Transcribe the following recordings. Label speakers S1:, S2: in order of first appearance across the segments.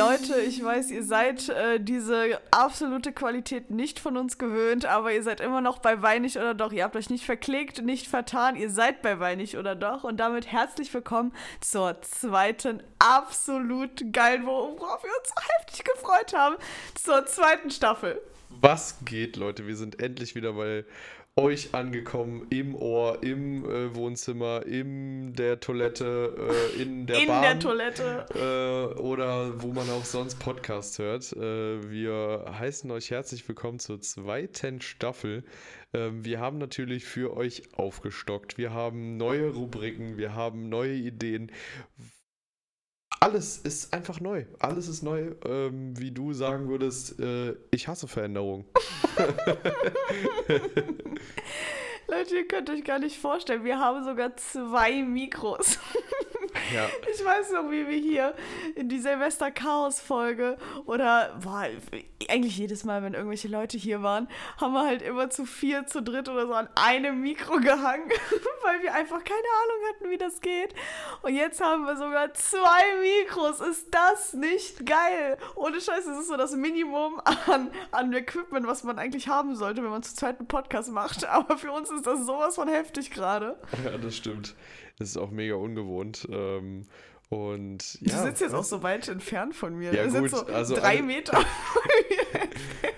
S1: Leute, ich weiß, ihr seid äh, diese absolute Qualität nicht von uns gewöhnt, aber ihr seid immer noch bei Weinig oder doch. Ihr habt euch nicht verklickt, nicht vertan, ihr seid bei Weinig oder doch. Und damit herzlich willkommen zur zweiten absolut geilen, worauf wir uns so heftig gefreut haben, zur zweiten Staffel.
S2: Was geht, Leute? Wir sind endlich wieder bei euch angekommen im Ohr, im äh, Wohnzimmer, in der Toilette, äh, in der
S1: in
S2: Bahn.
S1: der Toilette.
S2: Äh, oder wo man auch sonst Podcasts hört. Äh, wir heißen euch herzlich willkommen zur zweiten Staffel. Ähm, wir haben natürlich für euch aufgestockt. Wir haben neue Rubriken, wir haben neue Ideen alles ist einfach neu. Alles ist neu. Ähm, wie du sagen würdest, äh, ich hasse Veränderung.
S1: Leute, ihr könnt euch gar nicht vorstellen, wir haben sogar zwei Mikros. Ja. Ich weiß noch, wie wir hier in die Silvester-Chaos-Folge oder boah, eigentlich jedes Mal, wenn irgendwelche Leute hier waren, haben wir halt immer zu vier, zu dritt oder so an einem Mikro gehangen, weil wir einfach keine Ahnung hatten, wie das geht. Und jetzt haben wir sogar zwei Mikros. Ist das nicht geil? Ohne Scheiß, das ist so das Minimum an, an Equipment, was man eigentlich haben sollte, wenn man zu zweit einen Podcast macht. Aber für uns ist das sowas von heftig gerade.
S2: Ja, das stimmt. Das ist auch mega ungewohnt. Ähm, und,
S1: ja, du sitzt jetzt auch so weit entfernt von mir. Ja, du gut, so also drei eine, Meter von mir.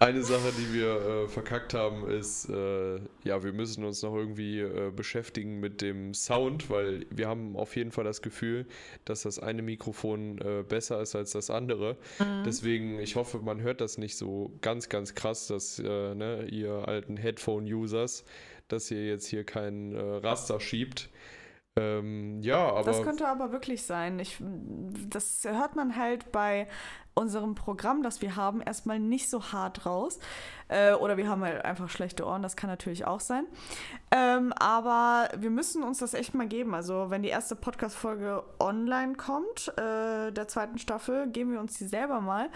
S2: Eine Sache, die wir äh, verkackt haben, ist, äh, ja, wir müssen uns noch irgendwie äh, beschäftigen mit dem Sound, weil wir haben auf jeden Fall das Gefühl, dass das eine Mikrofon äh, besser ist als das andere. Mhm. Deswegen, ich hoffe, man hört das nicht so ganz, ganz krass, dass äh, ne, ihr alten Headphone-Users dass ihr jetzt hier kein äh, Raster schiebt. Ähm, ja, aber.
S1: Das könnte aber wirklich sein. Ich, das hört man halt bei unserem Programm, das wir haben, erstmal nicht so hart raus. Äh, oder wir haben halt einfach schlechte Ohren, das kann natürlich auch sein. Ähm, aber wir müssen uns das echt mal geben. Also, wenn die erste Podcast-Folge online kommt, äh, der zweiten Staffel, geben wir uns die selber mal,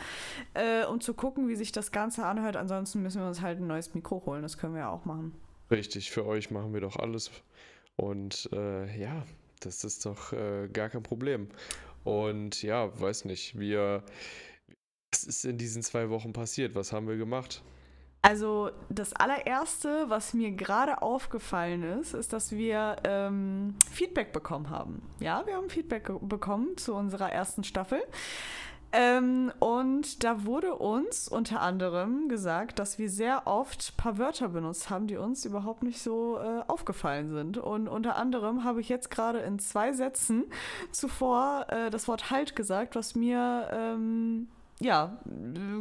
S1: äh, um zu gucken, wie sich das Ganze anhört. Ansonsten müssen wir uns halt ein neues Mikro holen. Das können wir ja auch machen.
S2: Richtig, für euch machen wir doch alles. Und äh, ja, das ist doch äh, gar kein Problem. Und ja, weiß nicht, wir. Was ist in diesen zwei Wochen passiert? Was haben wir gemacht?
S1: Also das allererste, was mir gerade aufgefallen ist, ist, dass wir ähm, Feedback bekommen haben. Ja, wir haben Feedback bekommen zu unserer ersten Staffel. Ähm, und da wurde uns unter anderem gesagt, dass wir sehr oft ein paar Wörter benutzt haben, die uns überhaupt nicht so äh, aufgefallen sind. Und unter anderem habe ich jetzt gerade in zwei Sätzen zuvor äh, das Wort Halt gesagt, was mir ähm, ja,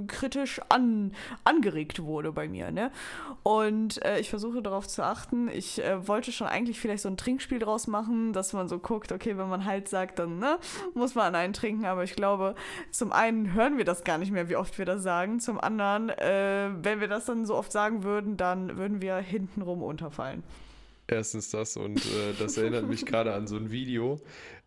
S1: kritisch an, angeregt wurde bei mir. Ne? Und äh, ich versuche darauf zu achten. Ich äh, wollte schon eigentlich vielleicht so ein Trinkspiel draus machen, dass man so guckt, okay, wenn man halt sagt, dann ne, muss man einen trinken. Aber ich glaube, zum einen hören wir das gar nicht mehr, wie oft wir das sagen. Zum anderen, äh, wenn wir das dann so oft sagen würden, dann würden wir hintenrum unterfallen.
S2: Erstens das und äh, das erinnert mich gerade an so ein Video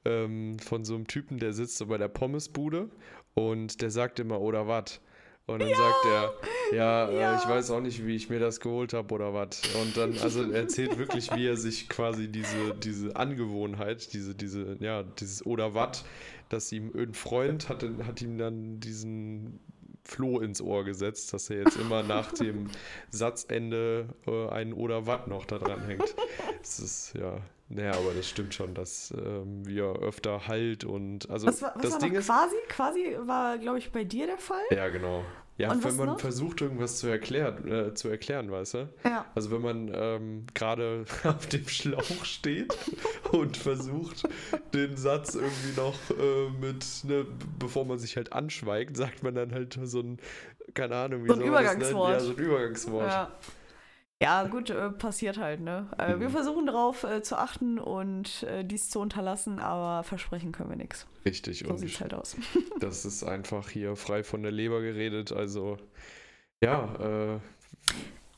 S2: ähm, von so einem Typen, der sitzt so bei der Pommesbude und der sagt immer, oder was? Und dann ja, sagt er, ja, ja. Äh, ich weiß auch nicht, wie ich mir das geholt habe oder was. Und dann, also er erzählt wirklich, wie er sich quasi diese, diese Angewohnheit, diese, diese, ja, dieses oder was, dass ihm ein Freund hat, hat ihm dann diesen Floh ins Ohr gesetzt, dass er jetzt immer nach dem Satzende äh, ein oder was noch da dran hängt. Das ist, ja, naja, aber das stimmt schon, dass ähm, wir öfter halt und also
S1: was war, was
S2: das
S1: war
S2: Ding ist
S1: quasi quasi war glaube ich bei dir der Fall.
S2: Ja, genau. Ja, und wenn man noch? versucht, irgendwas zu erklären, äh, zu erklären, weißt du? Ja. Also wenn man ähm, gerade auf dem Schlauch steht und versucht, den Satz irgendwie noch äh, mit, ne, bevor man sich halt anschweigt, sagt man dann halt so ein, keine Ahnung,
S1: wie so ein Übergangswort.
S2: Ja, so ein Übergangswort.
S1: Ja. Ja, gut, äh, passiert halt, ne? Äh, mhm. Wir versuchen darauf äh, zu achten und äh, dies zu unterlassen, aber versprechen können wir nichts.
S2: Richtig,
S1: so und sieht's halt aus.
S2: das ist einfach hier frei von der Leber geredet, also ja, äh,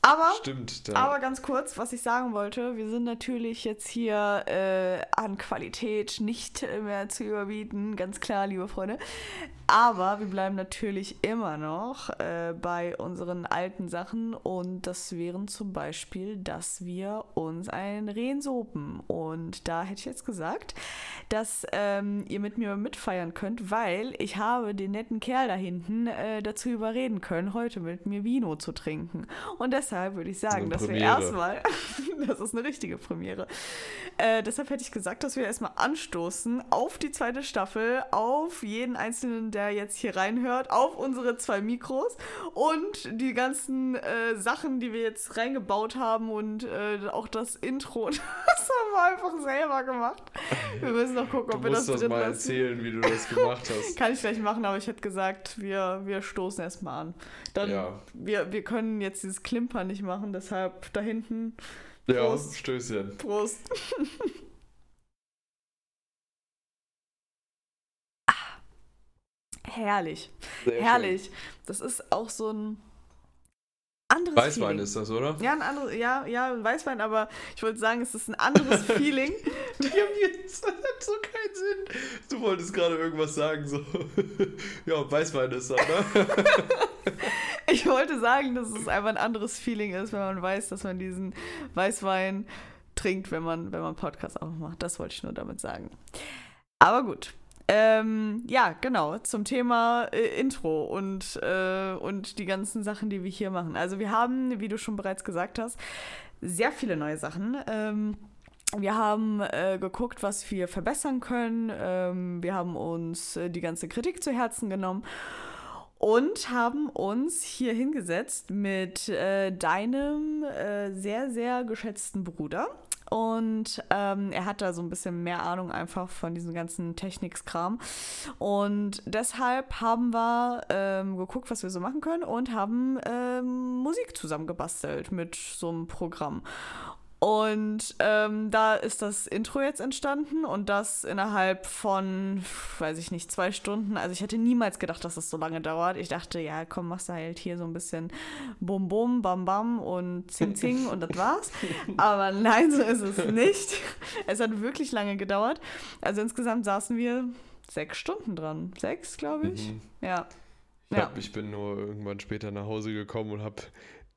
S1: aber, Stimmt, aber ganz kurz, was ich sagen wollte, wir sind natürlich jetzt hier äh, an Qualität nicht mehr zu überbieten, ganz klar, liebe Freunde. Aber wir bleiben natürlich immer noch äh, bei unseren alten Sachen und das wären zum Beispiel, dass wir uns ein Rehen sopen. Und da hätte ich jetzt gesagt, dass ähm, ihr mit mir mitfeiern könnt, weil ich habe den netten Kerl da hinten äh, dazu überreden können, heute mit mir Vino zu trinken. Und deshalb würde ich sagen, dass Premiere. wir erstmal, das ist eine richtige Premiere, äh, deshalb hätte ich gesagt, dass wir erstmal anstoßen auf die zweite Staffel, auf jeden einzelnen, der jetzt hier reinhört, auf unsere zwei Mikros und die ganzen äh, Sachen, die wir jetzt reingebaut haben und äh, auch das Intro. das haben wir einfach selber gemacht. Wir müssen noch gucken, ob
S2: du
S1: wir das
S2: drin das mal erzählen, wie du das gemacht hast.
S1: Kann ich gleich machen, aber ich hätte gesagt, wir, wir stoßen erstmal an. Dann, ja. wir, wir können jetzt dieses Klimpern nicht machen, deshalb da hinten.
S2: Prost. Ja, Stößchen.
S1: Prost. herrlich. Sehr herrlich. Schön. Das ist auch so ein anderes
S2: Weißwein
S1: Feeling.
S2: ist das, oder?
S1: Ja, ein anderes, ja, ja, Weißwein, aber ich wollte sagen, es ist ein anderes Feeling.
S2: Die haben jetzt das hat so keinen Sinn. Du wolltest gerade irgendwas sagen, so. ja, Weißwein ist das, ne?
S1: ich wollte sagen, dass es einfach ein anderes Feeling ist, wenn man weiß, dass man diesen Weißwein trinkt, wenn man, wenn man Podcast auch macht. Das wollte ich nur damit sagen. Aber gut, ähm, ja, genau, zum Thema äh, Intro und, äh, und die ganzen Sachen, die wir hier machen. Also wir haben, wie du schon bereits gesagt hast, sehr viele neue Sachen. Ähm, wir haben äh, geguckt, was wir verbessern können. Ähm, wir haben uns äh, die ganze Kritik zu Herzen genommen und haben uns hier hingesetzt mit äh, deinem äh, sehr, sehr geschätzten Bruder und ähm, er hat da so ein bisschen mehr Ahnung einfach von diesem ganzen Technikskram. Und deshalb haben wir ähm, geguckt, was wir so machen können und haben ähm, Musik zusammengebastelt mit so einem Programm. Und ähm, da ist das Intro jetzt entstanden und das innerhalb von, weiß ich nicht, zwei Stunden. Also ich hätte niemals gedacht, dass das so lange dauert. Ich dachte, ja, komm, machst du halt hier so ein bisschen Bum Bum, Bam Bam und Zing Zing und das war's. Aber nein, so ist es nicht. Es hat wirklich lange gedauert. Also insgesamt saßen wir sechs Stunden dran. Sechs, glaube ich. Mhm. Ja.
S2: Ich, hab, ja. ich bin nur irgendwann später nach Hause gekommen und habe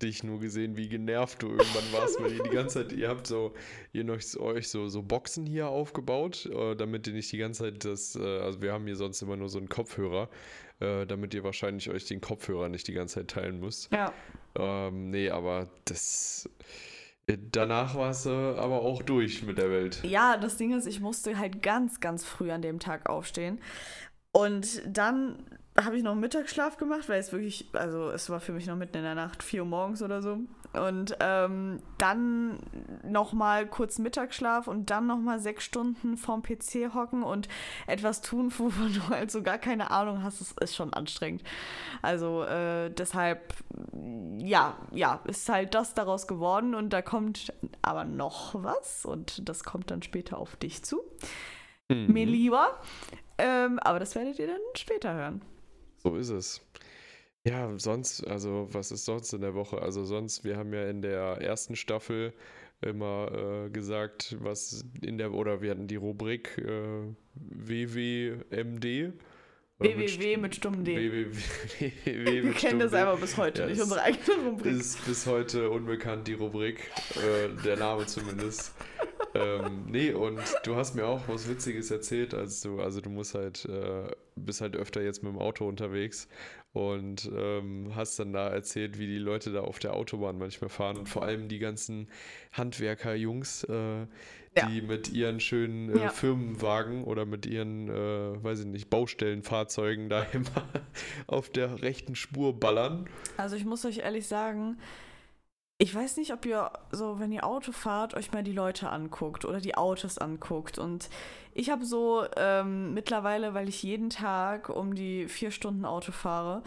S2: dich nur gesehen, wie genervt du irgendwann warst, weil ihr die ganze Zeit, ihr habt so, ihr noch euch so, so Boxen hier aufgebaut, äh, damit ihr nicht die ganze Zeit das, äh, also wir haben hier sonst immer nur so einen Kopfhörer, äh, damit ihr wahrscheinlich euch den Kopfhörer nicht die ganze Zeit teilen müsst.
S1: Ja.
S2: Ähm, nee, aber das. Danach war es äh, aber auch durch mit der Welt.
S1: Ja, das Ding ist, ich musste halt ganz, ganz früh an dem Tag aufstehen. Und dann habe ich noch Mittagsschlaf gemacht, weil es wirklich, also es war für mich noch mitten in der Nacht, 4 Uhr morgens oder so. Und ähm, dann nochmal kurz Mittagsschlaf und dann nochmal sechs Stunden vorm PC hocken und etwas tun, wovon du halt so gar keine Ahnung hast, das ist schon anstrengend. Also äh, deshalb, ja, ja, ist halt das daraus geworden und da kommt aber noch was und das kommt dann später auf dich zu. Mhm. Mir lieber. Ähm, aber das werdet ihr dann später hören.
S2: So ist es. Ja, sonst, also was ist sonst in der Woche? Also sonst, wir haben ja in der ersten Staffel immer äh, gesagt, was in der, oder wir hatten die Rubrik äh, WWMD.
S1: WWW mit stummem D. WWW Wir kennen das einfach bis heute ja, nicht, unsere eigene Rubrik.
S2: Ist bis heute unbekannt, die Rubrik, äh, der Name zumindest. Ähm, nee, und du hast mir auch was Witziges erzählt, als du, also du musst halt, äh, bist halt öfter jetzt mit dem Auto unterwegs und ähm, hast dann da erzählt, wie die Leute da auf der Autobahn manchmal fahren und vor allem die ganzen Handwerker-Jungs, äh, die ja. mit ihren schönen äh, ja. Firmenwagen oder mit ihren, äh, weiß ich nicht, Baustellenfahrzeugen da immer auf der rechten Spur ballern.
S1: Also ich muss euch ehrlich sagen, ich weiß nicht, ob ihr so, wenn ihr Auto fahrt, euch mal die Leute anguckt oder die Autos anguckt. Und ich habe so ähm, mittlerweile, weil ich jeden Tag um die vier Stunden Auto fahre,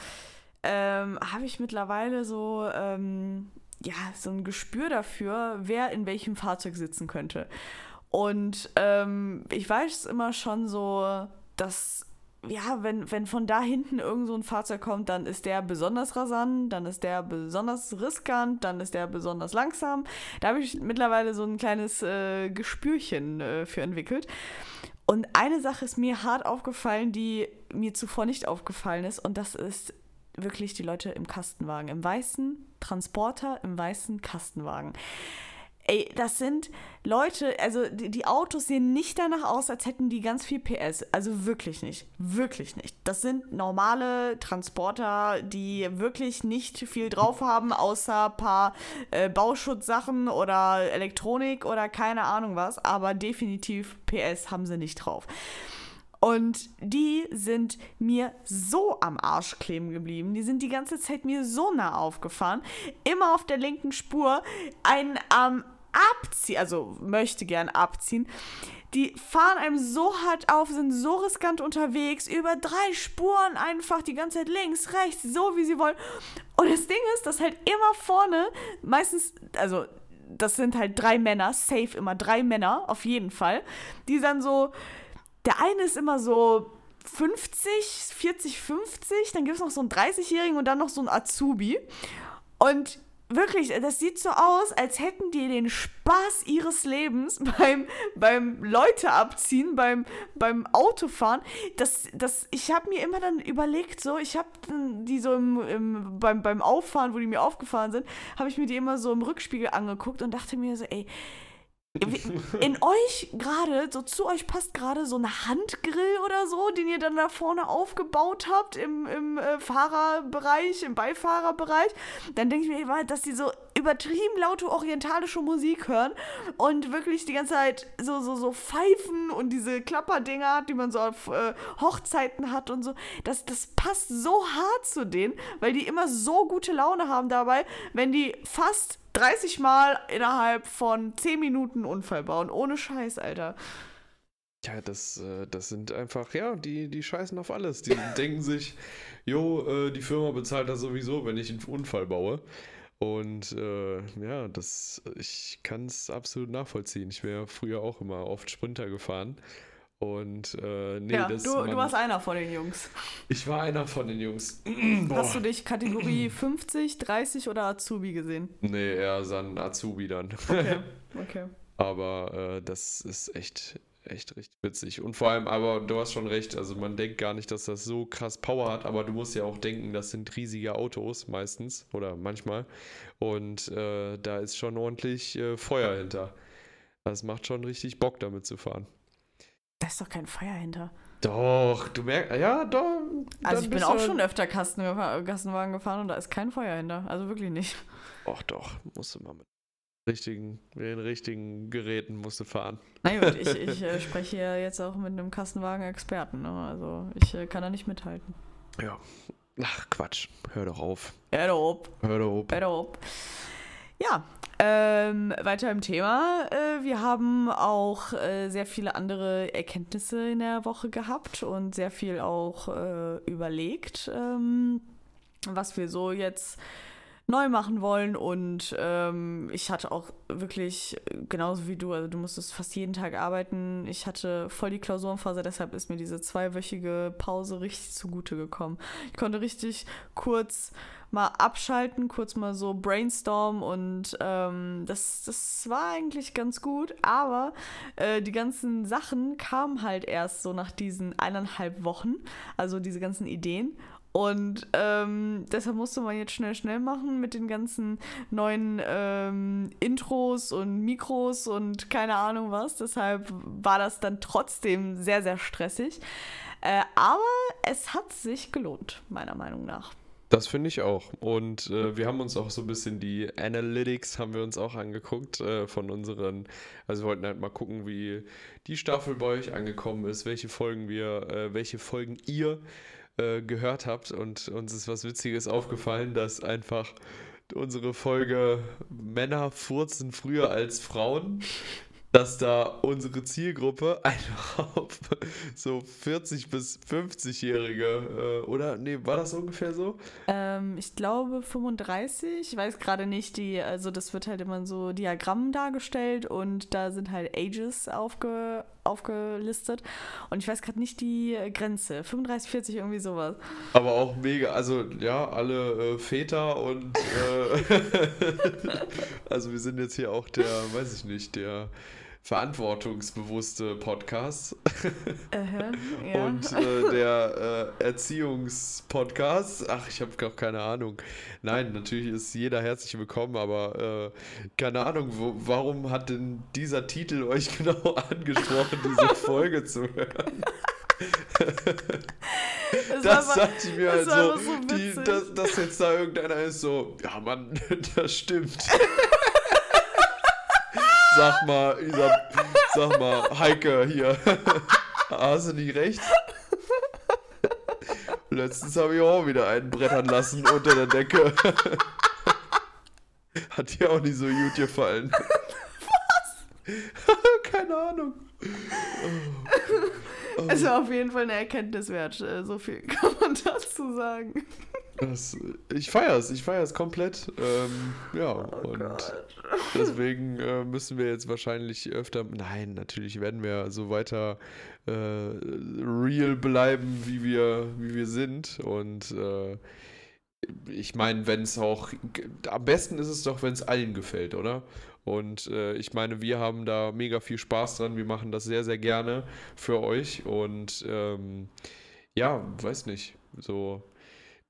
S1: ähm, habe ich mittlerweile so, ähm, ja, so ein Gespür dafür, wer in welchem Fahrzeug sitzen könnte. Und ähm, ich weiß immer schon so, dass ja, wenn, wenn von da hinten irgend so ein Fahrzeug kommt, dann ist der besonders rasant, dann ist der besonders riskant, dann ist der besonders langsam. Da habe ich mittlerweile so ein kleines äh, Gespürchen äh, für entwickelt. Und eine Sache ist mir hart aufgefallen, die mir zuvor nicht aufgefallen ist, und das ist wirklich die Leute im Kastenwagen, im weißen Transporter, im weißen Kastenwagen. Ey, das sind Leute, also die, die, Autos sehen nicht danach aus, als hätten die ganz viel PS. Also wirklich nicht. Wirklich nicht. Das sind normale Transporter, die wirklich nicht viel drauf haben, außer ein paar äh, Bauschutzsachen oder Elektronik oder keine Ahnung was. Aber definitiv PS haben sie nicht drauf. Und die sind mir so am Arsch kleben geblieben. Die sind die ganze Zeit mir so nah aufgefahren. Immer auf der linken Spur. Ein am ähm, abziehen, also möchte gern abziehen. Die fahren einem so hart auf, sind so riskant unterwegs, über drei Spuren einfach die ganze Zeit links, rechts, so wie sie wollen. Und das Ding ist, dass halt immer vorne, meistens, also das sind halt drei Männer, safe immer drei Männer, auf jeden Fall, die dann so, der eine ist immer so 50, 40, 50, dann gibt es noch so einen 30-Jährigen und dann noch so einen Azubi. Und wirklich, das sieht so aus, als hätten die den Spaß ihres Lebens beim, beim Leute abziehen, beim, beim Autofahren. Das, das, ich habe mir immer dann überlegt, so, ich habe die so im, im, beim, beim Auffahren, wo die mir aufgefahren sind, habe ich mir die immer so im Rückspiegel angeguckt und dachte mir so, ey, in euch gerade, so zu euch passt gerade so ein Handgrill oder so, den ihr dann da vorne aufgebaut habt im, im äh, Fahrerbereich, im Beifahrerbereich. Dann denke ich mir immer, dass die so übertrieben laute orientalische Musik hören und wirklich die ganze Zeit so, so, so pfeifen und diese Klapperdinger, die man so auf äh, Hochzeiten hat und so. Das, das passt so hart zu denen, weil die immer so gute Laune haben dabei, wenn die fast 30 Mal innerhalb von 10 Minuten Unfall bauen. Ohne Scheiß, Alter.
S2: Ja, das, äh, das sind einfach, ja, die, die scheißen auf alles. Die denken sich, jo, äh, die Firma bezahlt das sowieso, wenn ich einen Unfall baue. Und äh, ja, das, ich kann es absolut nachvollziehen. Ich wäre früher auch immer oft Sprinter gefahren. Und äh, nee,
S1: ja,
S2: das
S1: du,
S2: man,
S1: du warst einer von den Jungs.
S2: Ich war einer von den Jungs.
S1: Hast du dich Kategorie 50, 30 oder Azubi gesehen?
S2: Nee, eher so ein Azubi dann.
S1: Okay, okay.
S2: aber äh, das ist echt, echt richtig witzig. Und vor allem, aber du hast schon recht, also man denkt gar nicht, dass das so krass Power hat, aber du musst ja auch denken, das sind riesige Autos meistens oder manchmal. Und äh, da ist schon ordentlich äh, Feuer hinter. Das macht schon richtig Bock, damit zu fahren.
S1: Da ist doch kein Feuer hinter.
S2: Doch, du merkst, ja, doch.
S1: Also ich bin auch schon öfter Kasten, Kastenwagen gefahren und da ist kein Feuer hinter. Also wirklich nicht.
S2: Och doch, musst du mal mit richtigen, mit den richtigen Geräten musst du fahren.
S1: Na gut, ich, ich äh, spreche hier jetzt auch mit einem Kastenwagen-Experten. Ne? Also ich äh, kann da nicht mithalten.
S2: Ja. Ach, Quatsch. Hör doch auf.
S1: Hör doch auf.
S2: Hör doch auf.
S1: Hör doch auf. Ja, ähm, weiter im Thema. Äh, wir haben auch äh, sehr viele andere Erkenntnisse in der Woche gehabt und sehr viel auch äh, überlegt, ähm, was wir so jetzt neu machen wollen. Und ähm, ich hatte auch wirklich, genauso wie du, also du musstest fast jeden Tag arbeiten. Ich hatte voll die Klausurenphase, deshalb ist mir diese zweiwöchige Pause richtig zugute gekommen. Ich konnte richtig kurz mal abschalten, kurz mal so brainstormen und ähm, das, das war eigentlich ganz gut, aber äh, die ganzen Sachen kamen halt erst so nach diesen eineinhalb Wochen, also diese ganzen Ideen. Und ähm, deshalb musste man jetzt schnell, schnell machen mit den ganzen neuen ähm, Intros und Mikros und keine Ahnung was. Deshalb war das dann trotzdem sehr, sehr stressig. Äh, aber es hat sich gelohnt, meiner Meinung nach.
S2: Das finde ich auch. Und äh, wir haben uns auch so ein bisschen die Analytics haben wir uns auch angeguckt äh, von unseren, also wir wollten halt mal gucken, wie die Staffel bei euch angekommen ist, welche Folgen wir, äh, welche Folgen ihr äh, gehört habt. Und uns ist was Witziges aufgefallen, dass einfach unsere Folge Männer furzen früher als Frauen dass da unsere Zielgruppe einfach auf so 40 bis 50-Jährige, äh, oder? Nee, war das ungefähr so?
S1: Ähm, ich glaube 35. Ich weiß gerade nicht, die, also das wird halt immer so Diagramm dargestellt und da sind halt Ages aufge, aufgelistet. Und ich weiß gerade nicht die Grenze. 35, 40, irgendwie sowas.
S2: Aber auch mega, also ja, alle äh, Väter und äh, also wir sind jetzt hier auch der, weiß ich nicht, der verantwortungsbewusste Podcast
S1: Uh-huh, ja.
S2: und äh, der äh, Erziehungspodcast. Ach, ich habe gar keine Ahnung. Nein, natürlich ist jeder herzlich willkommen, aber äh, keine Ahnung, wo, warum hat denn dieser Titel euch genau angesprochen, diese Folge zu hören? Das
S1: aber-
S2: dachte ich mir halt so,
S1: so
S2: die, dass, dass jetzt da irgendeiner ist so, ja Mann, das stimmt. Sag mal, Isa, sag mal, Heike hier, hast du nicht recht? Letztens habe ich auch wieder einen brettern lassen unter der Decke. Hat dir auch nicht so gut gefallen. Was? Keine Ahnung.
S1: Es war auf jeden Fall eine Erkenntnis wert. äh, So viel kann man dazu sagen.
S2: Das, ich feiere es, ich feiere es komplett. Ähm, ja,
S1: Oh
S2: und deswegen äh, müssen wir jetzt wahrscheinlich öfter. Nein, natürlich werden wir so weiter äh, real bleiben, wie wir, wie wir sind. Und äh, ich meine, wenn es auch. Am besten ist es doch, wenn es allen gefällt, oder? Und äh, ich meine, wir haben da mega viel Spaß dran. Wir machen das sehr, sehr gerne für euch. Und ähm, ja, weiß nicht. So.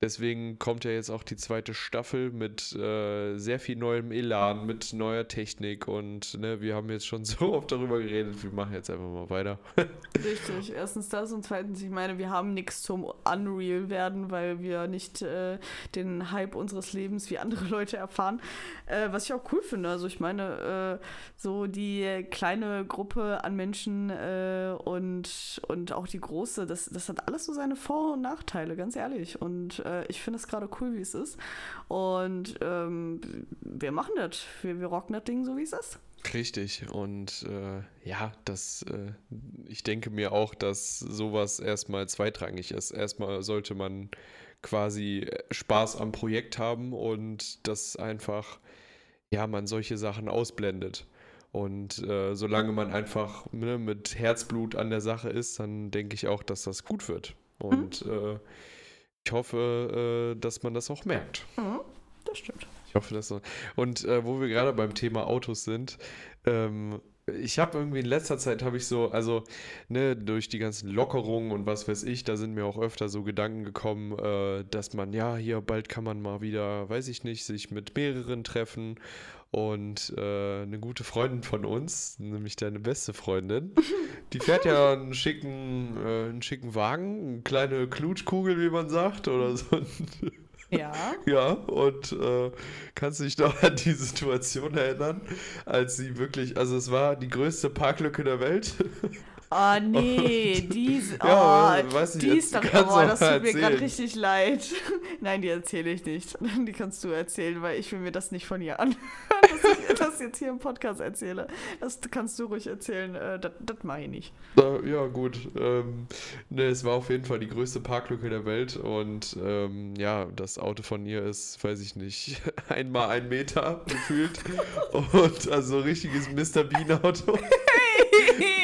S2: Deswegen kommt ja jetzt auch die zweite Staffel mit äh, sehr viel neuem Elan, mit neuer Technik und ne, wir haben jetzt schon so oft darüber geredet, wir machen jetzt einfach mal weiter.
S1: Richtig, erstens das und zweitens, ich meine, wir haben nichts zum Unreal werden, weil wir nicht äh, den Hype unseres Lebens wie andere Leute erfahren. Äh, was ich auch cool finde. Also ich meine, äh, so die kleine Gruppe an Menschen äh, und, und auch die große, das, das hat alles so seine Vor- und Nachteile, ganz ehrlich. Und äh, ich finde es gerade cool, wie es ist. Und ähm, wir machen das. Wir, wir rocken das Ding so, wie es ist.
S2: Richtig. Und äh, ja, das, äh, ich denke mir auch, dass sowas erstmal zweitrangig ist. Erstmal sollte man quasi Spaß am Projekt haben und das einfach, ja, man solche Sachen ausblendet. Und äh, solange man einfach ne, mit Herzblut an der Sache ist, dann denke ich auch, dass das gut wird. Und äh, ich hoffe, äh, dass man das auch merkt.
S1: Mhm, das stimmt.
S2: Ich hoffe, dass so. Und äh, wo wir gerade beim Thema Autos sind, ähm, ich habe irgendwie in letzter Zeit habe ich so, also ne, durch die ganzen Lockerungen und was weiß ich, da sind mir auch öfter so Gedanken gekommen, äh, dass man ja hier bald kann man mal wieder, weiß ich nicht, sich mit mehreren treffen. Und äh, eine gute Freundin von uns, nämlich deine beste Freundin, die fährt ja einen schicken, äh, einen schicken Wagen, eine kleine Klutschkugel, wie man sagt, oder so.
S1: Ja.
S2: Ja, und äh, kannst du dich noch an die Situation erinnern, als sie wirklich, also es war die größte Parklücke der Welt.
S1: Oh nee, die, ist- oh,
S2: Ja, weiß nicht,
S1: die
S2: jetzt
S1: ist doch, oh, das tut mir gerade richtig leid. Nein, die erzähle ich nicht. Die kannst du erzählen, weil ich will mir das nicht von ihr anhören, dass ich das jetzt hier im Podcast erzähle. Das kannst du ruhig erzählen, äh, das, das mache ich nicht.
S2: Ja, gut. Ähm, ne, es war auf jeden Fall die größte Parklücke der Welt und ähm, ja, das Auto von ihr ist, weiß ich nicht, einmal ein Meter gefühlt und also richtiges Mr. Bean-Auto.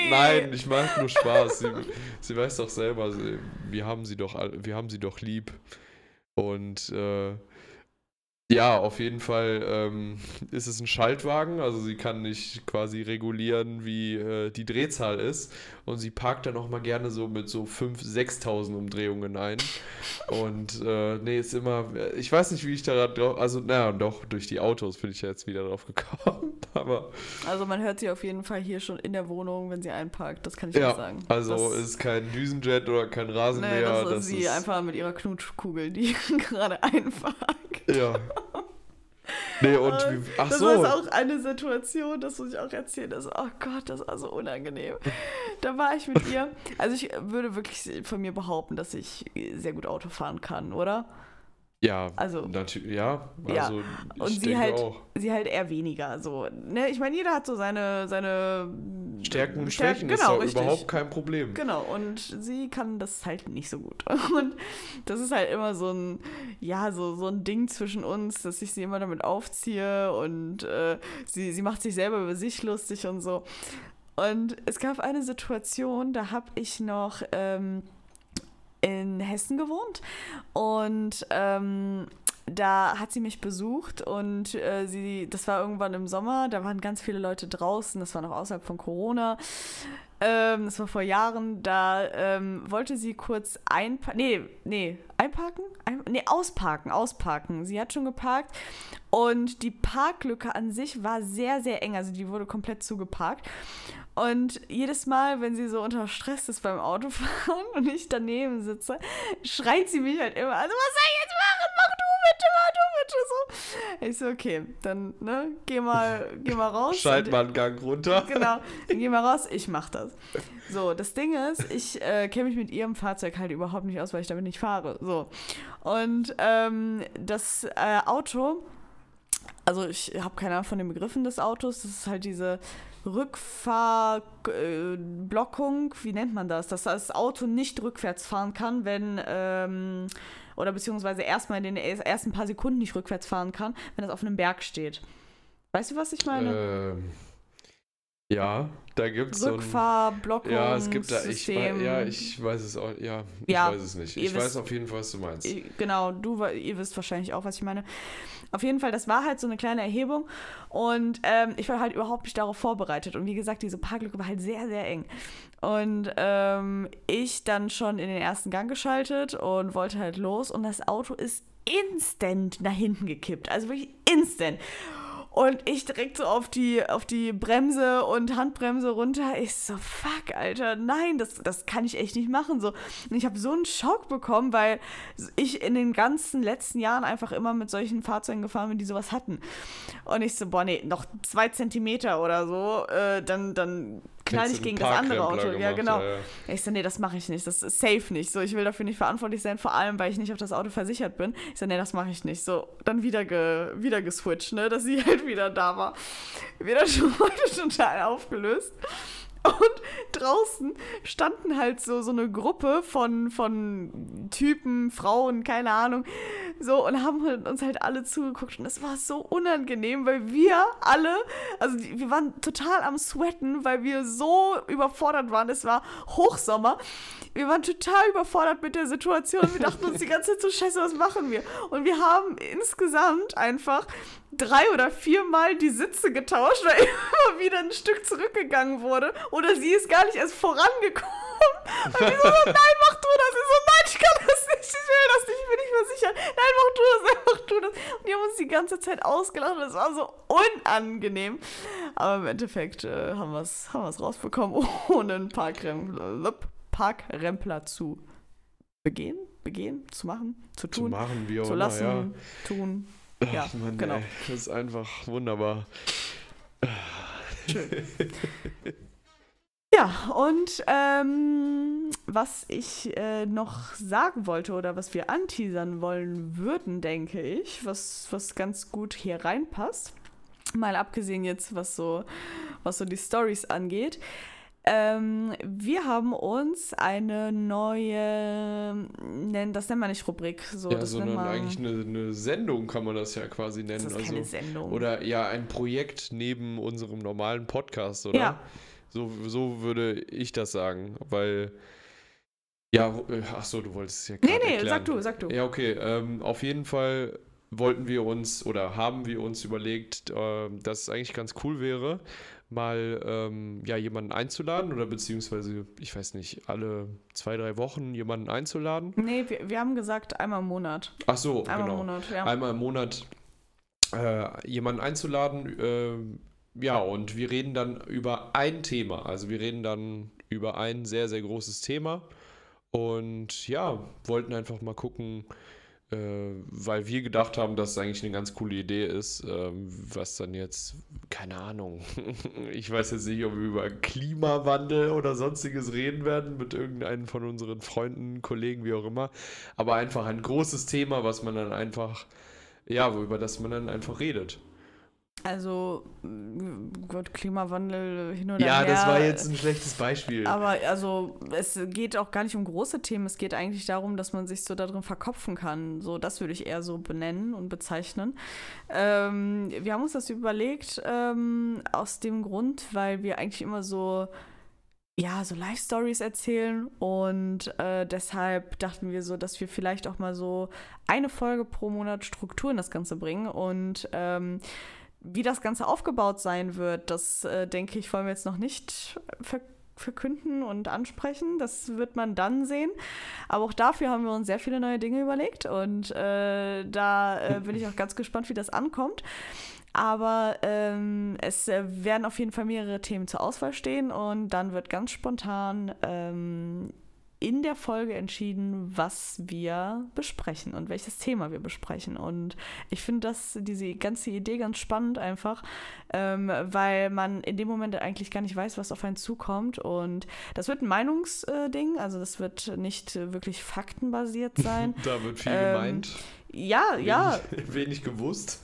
S2: Nein, ich mache nur Spaß. Sie, sie weiß doch selber, sie, wir haben sie doch, wir haben sie doch lieb. Und äh, ja, auf jeden Fall ähm, ist es ein Schaltwagen, also sie kann nicht quasi regulieren, wie äh, die Drehzahl ist. Und sie parkt dann auch mal gerne so mit so 5.000, 6.000 Umdrehungen ein. Und äh, nee, ist immer, ich weiß nicht, wie ich da drauf, also naja, doch, durch die Autos bin ich ja jetzt wieder drauf gekommen. Aber
S1: Also man hört sie auf jeden Fall hier schon in der Wohnung, wenn sie einparkt. Das kann ich
S2: ja,
S1: sagen.
S2: also
S1: das,
S2: ist kein Düsenjet oder kein
S1: nee,
S2: Rasenmäher.
S1: das ist sie einfach mit ihrer Knutschkugel, die gerade einparkt.
S2: Ja. Nee, und wie, ach
S1: das
S2: so.
S1: war jetzt auch eine Situation, das muss ich auch erzählen. Das, oh Gott, das war so unangenehm. Da war ich mit ihr. Also ich würde wirklich von mir behaupten, dass ich sehr gut Auto fahren kann, oder?
S2: Ja,
S1: Also-
S2: natürlich, ja,
S1: Ja,
S2: also ich
S1: Und sie halt,
S2: auch.
S1: sie halt eher weniger. So, ne? Ich meine, jeder hat so seine, seine
S2: Stärken und
S1: Stärken-
S2: Schwächen
S1: genau,
S2: ist überhaupt kein Problem.
S1: Genau, und sie kann das halt nicht so gut. Und das ist halt immer so ein, ja, so, so ein Ding zwischen uns, dass ich sie immer damit aufziehe und äh, sie, sie macht sich selber über sich lustig und so. Und es gab eine Situation, da habe ich noch ähm, in Hessen gewohnt und ähm, da hat sie mich besucht und äh, sie, das war irgendwann im Sommer, da waren ganz viele Leute draußen, das war noch außerhalb von Corona. Ähm, das war vor Jahren, da ähm, wollte sie kurz einparken. Nee, nee, einparken? Ein nee, ausparken, ausparken. Sie hat schon geparkt und die Parklücke an sich war sehr, sehr eng. Also die wurde komplett zugeparkt. Und jedes Mal, wenn sie so unter Stress ist beim Autofahren und ich daneben sitze, schreit sie mich halt immer, also was soll ich jetzt machen? Mach du bitte, mach du bitte so. Ich so, okay, dann ne, geh mal, geh mal raus.
S2: Schalt mal einen Gang runter.
S1: Genau, dann geh mal raus, ich mach das. So, das Ding ist, ich äh, kenne mich mit ihrem Fahrzeug halt überhaupt nicht aus, weil ich damit nicht fahre. So. Und ähm, das äh, Auto, also ich habe keine Ahnung von den Begriffen des Autos, das ist halt diese Rückfahrblockung, wie nennt man das? Dass das Auto nicht rückwärts fahren kann, wenn, ähm, oder beziehungsweise erstmal in den ersten paar Sekunden nicht rückwärts fahren kann, wenn es auf einem Berg steht. Weißt du, was ich meine?
S2: Ähm, ja, da gibt es
S1: so. Rückfahrblockung.
S2: Ja, es gibt da... Ich, ja, ich weiß es auch. Ja, ich ja, weiß es nicht. Ich weiß auf jeden Fall, was du meinst.
S1: Genau, du, ihr wisst wahrscheinlich auch, was ich meine. Auf jeden Fall, das war halt so eine kleine Erhebung und ähm, ich war halt überhaupt nicht darauf vorbereitet. Und wie gesagt, diese Parklücke war halt sehr, sehr eng. Und ähm, ich dann schon in den ersten Gang geschaltet und wollte halt los und das Auto ist instant nach hinten gekippt. Also wirklich instant. Und ich direkt so auf die, auf die Bremse und Handbremse runter. Ich so, fuck, Alter, nein, das, das kann ich echt nicht machen. So. Und ich habe so einen Schock bekommen, weil ich in den ganzen letzten Jahren einfach immer mit solchen Fahrzeugen gefahren bin, die sowas hatten. Und ich so, boah, nee, noch zwei Zentimeter oder so, äh, dann, dann knall ich gegen das andere Auto. Gemacht, ja, genau. Ja, ja. Ich so, nee, das mache ich nicht. Das ist safe nicht. So, ich will dafür nicht verantwortlich sein, vor allem, weil ich nicht auf das Auto versichert bin. Ich so, nee, das mache ich nicht. So, dann wieder, ge, wieder geswitcht, ne, dass sie halt wieder da war. Wieder schon heute total aufgelöst. Und draußen standen halt so, so eine Gruppe von, von Typen, Frauen, keine Ahnung, so und haben halt uns halt alle zugeguckt und es war so unangenehm, weil wir alle, also wir waren total am Sweaten, weil wir so überfordert waren. Es war Hochsommer. Wir waren total überfordert mit der Situation. Wir dachten uns die ganze Zeit so, scheiße, was machen wir? Und wir haben insgesamt einfach drei oder viermal die Sitze getauscht, weil immer wieder ein Stück zurückgegangen wurde. Oder sie ist gar nicht erst vorangekommen. Und wir so, nein, mach du das. Ich so, nein, ich kann das nicht, ich will das nicht, ich bin nicht mehr sicher. Nein, mach du das, nein, mach du das. Und die haben uns die ganze Zeit ausgelacht und es war so unangenehm. Aber im Endeffekt äh, haben wir es haben rausbekommen, ohne einen Parkrempler, Parkrempler zu begehen, begehen, zu machen, zu tun,
S2: zu machen, wie auch
S1: zu lassen, immer, ja. tun.
S2: Ach, ja, Mann, genau. Ey, das ist einfach wunderbar.
S1: Schön. ja, und ähm, was ich äh, noch sagen wollte oder was wir anteasern wollen würden, denke ich, was, was ganz gut hier reinpasst, mal abgesehen jetzt, was so, was so die Stories angeht, ähm, wir haben uns eine neue, nennen, das nennt man nicht Rubrik. So,
S2: ja,
S1: das
S2: sondern eigentlich eine, eine, Sendung kann man das ja quasi nennen.
S1: Das ist keine also, Sendung.
S2: Oder ja, ein Projekt neben unserem normalen Podcast, oder? Ja. So, so würde ich das sagen, weil. Ja, äh, ach so, du wolltest es ja gerade Nee, nee, erklären.
S1: sag du, sag du.
S2: Ja, okay. Ähm, auf jeden Fall wollten wir uns oder haben wir uns überlegt, äh, dass es eigentlich ganz cool wäre, mal ähm, ja, jemanden einzuladen oder beziehungsweise, ich weiß nicht, alle zwei, drei Wochen jemanden einzuladen?
S1: Nee, wir, wir haben gesagt einmal im Monat.
S2: Ach so, einmal genau. im Monat, ja. Einmal im Monat äh, jemanden einzuladen. Äh, ja, und wir reden dann über ein Thema. Also wir reden dann über ein sehr, sehr großes Thema. Und ja, wollten einfach mal gucken, äh, weil wir gedacht haben, dass es eigentlich eine ganz coole Idee ist, ähm, was dann jetzt, keine Ahnung, ich weiß jetzt nicht, ob wir über Klimawandel oder sonstiges reden werden mit irgendeinem von unseren Freunden, Kollegen, wie auch immer, aber einfach ein großes Thema, was man dann einfach, ja, über das man dann einfach redet.
S1: Also, Gott, Klimawandel hin
S2: ja,
S1: her.
S2: Ja, das war jetzt ein schlechtes Beispiel.
S1: Aber also, es geht auch gar nicht um große Themen. Es geht eigentlich darum, dass man sich so darin verkopfen kann. So, das würde ich eher so benennen und bezeichnen. Ähm, wir haben uns das überlegt ähm, aus dem Grund, weil wir eigentlich immer so ja, so Life-Stories erzählen und äh, deshalb dachten wir so, dass wir vielleicht auch mal so eine Folge pro Monat Struktur in das Ganze bringen und ähm, wie das Ganze aufgebaut sein wird, das äh, denke ich, wollen wir jetzt noch nicht ver verkünden und ansprechen. Das wird man dann sehen. Aber auch dafür haben wir uns sehr viele neue Dinge überlegt und äh, da äh, bin ich auch ganz gespannt, wie das ankommt. Aber ähm, es äh, werden auf jeden Fall mehrere Themen zur Auswahl stehen und dann wird ganz spontan ähm, in der Folge entschieden, was wir besprechen und welches Thema wir besprechen. Und ich finde das, diese ganze Idee ganz spannend einfach, ähm, weil man in dem Moment eigentlich gar nicht weiß, was auf einen zukommt. Und das wird ein Meinungsding, also das wird nicht wirklich faktenbasiert sein.
S2: da wird viel ähm, gemeint.
S1: Ja,
S2: wenig,
S1: ja.
S2: Wenig gewusst.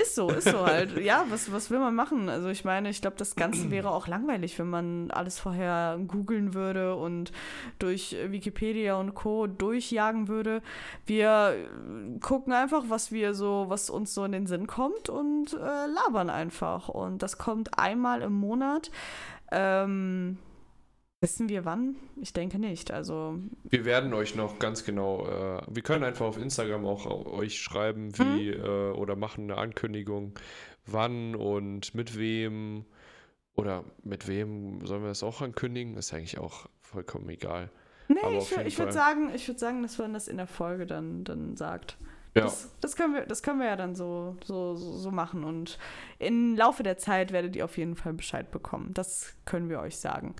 S1: Ist so, ist so halt. Ja, was, was will man machen? Also ich meine, ich glaube, das Ganze wäre auch langweilig, wenn man alles vorher googeln würde und durch Wikipedia und Co. durchjagen würde. Wir gucken einfach, was wir so, was uns so in den Sinn kommt und äh, labern einfach. Und das kommt einmal im Monat. Ähm, Wissen wir wann? Ich denke nicht. Also
S2: wir werden euch noch ganz genau. Äh, wir können einfach auf Instagram auch euch schreiben, wie mhm. äh, oder machen eine Ankündigung, wann und mit wem oder mit wem sollen wir das auch ankündigen? ist eigentlich auch vollkommen egal.
S1: Nee, Aber ich, ich würde sagen, ich würde sagen, dass man das in der Folge dann, dann sagt. Ja. Das, das, können wir, das können wir ja dann so, so, so machen. Und im Laufe der Zeit werdet ihr auf jeden Fall Bescheid bekommen. Das können wir euch sagen.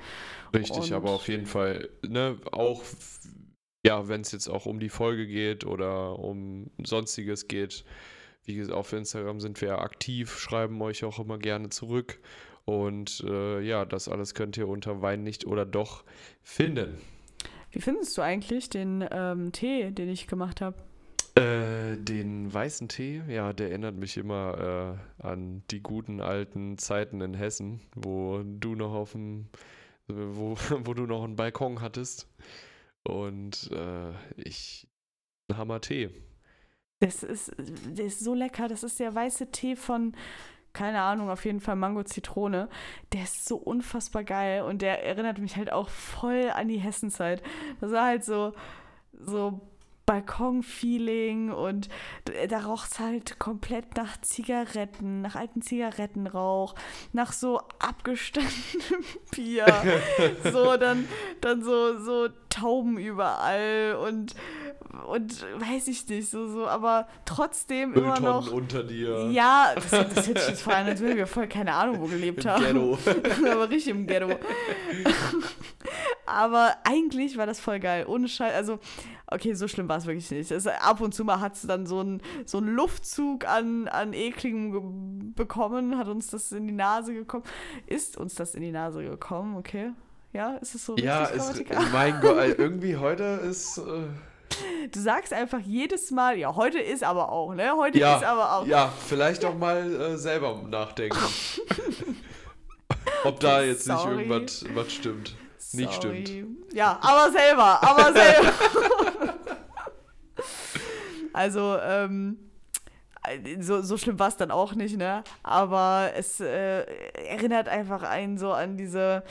S2: Richtig, Und aber auf jeden Fall, ne, auch ja, wenn es jetzt auch um die Folge geht oder um sonstiges geht, wie gesagt, auf Instagram sind wir aktiv, schreiben euch auch immer gerne zurück. Und äh, ja, das alles könnt ihr unter Wein nicht oder doch finden.
S1: Wie findest du eigentlich den ähm, Tee, den ich gemacht habe?
S2: Äh, den weißen Tee, ja, der erinnert mich immer äh, an die guten alten Zeiten in Hessen, wo du noch auf dem, wo, wo du noch einen Balkon hattest. Und äh, ich, ein Hammer Tee.
S1: Das ist, der ist so lecker. Das ist der weiße Tee von, keine Ahnung, auf jeden Fall Mango Zitrone. Der ist so unfassbar geil und der erinnert mich halt auch voll an die Hessenzeit. Das war halt so, so Balkon-Feeling und da roch es halt komplett nach Zigaretten, nach alten Zigarettenrauch, nach so abgestandenem Bier. so, dann, dann so, so Tauben überall und, und weiß ich nicht, so, so, aber trotzdem immer noch.
S2: unter dir.
S1: Ja, das, das hört sich jetzt vor allem, als würden wir voll keine Ahnung, wo gelebt Im haben. Ghetto. aber richtig im Ghetto. aber eigentlich war das voll geil. Ohne Scheiß. Also, okay, so schlimm war es wirklich nicht. Es, ab und zu mal hat es dann so einen so Luftzug an, an Ekligem bekommen, hat uns das in die Nase gekommen. Ist uns das in die Nase gekommen, okay? Ja, ist es so
S2: Ja, ist, mein Gott, irgendwie heute ist. Äh
S1: Du sagst einfach jedes Mal, ja, heute ist aber auch, ne? Heute
S2: ja,
S1: ist aber auch.
S2: Ja, vielleicht auch mal äh, selber nachdenken. Ob da jetzt Sorry. nicht irgendwas was stimmt. Sorry. Nicht stimmt.
S1: Ja, aber selber, aber selber. also, ähm, so, so schlimm war es dann auch nicht, ne? Aber es äh, erinnert einfach einen so an diese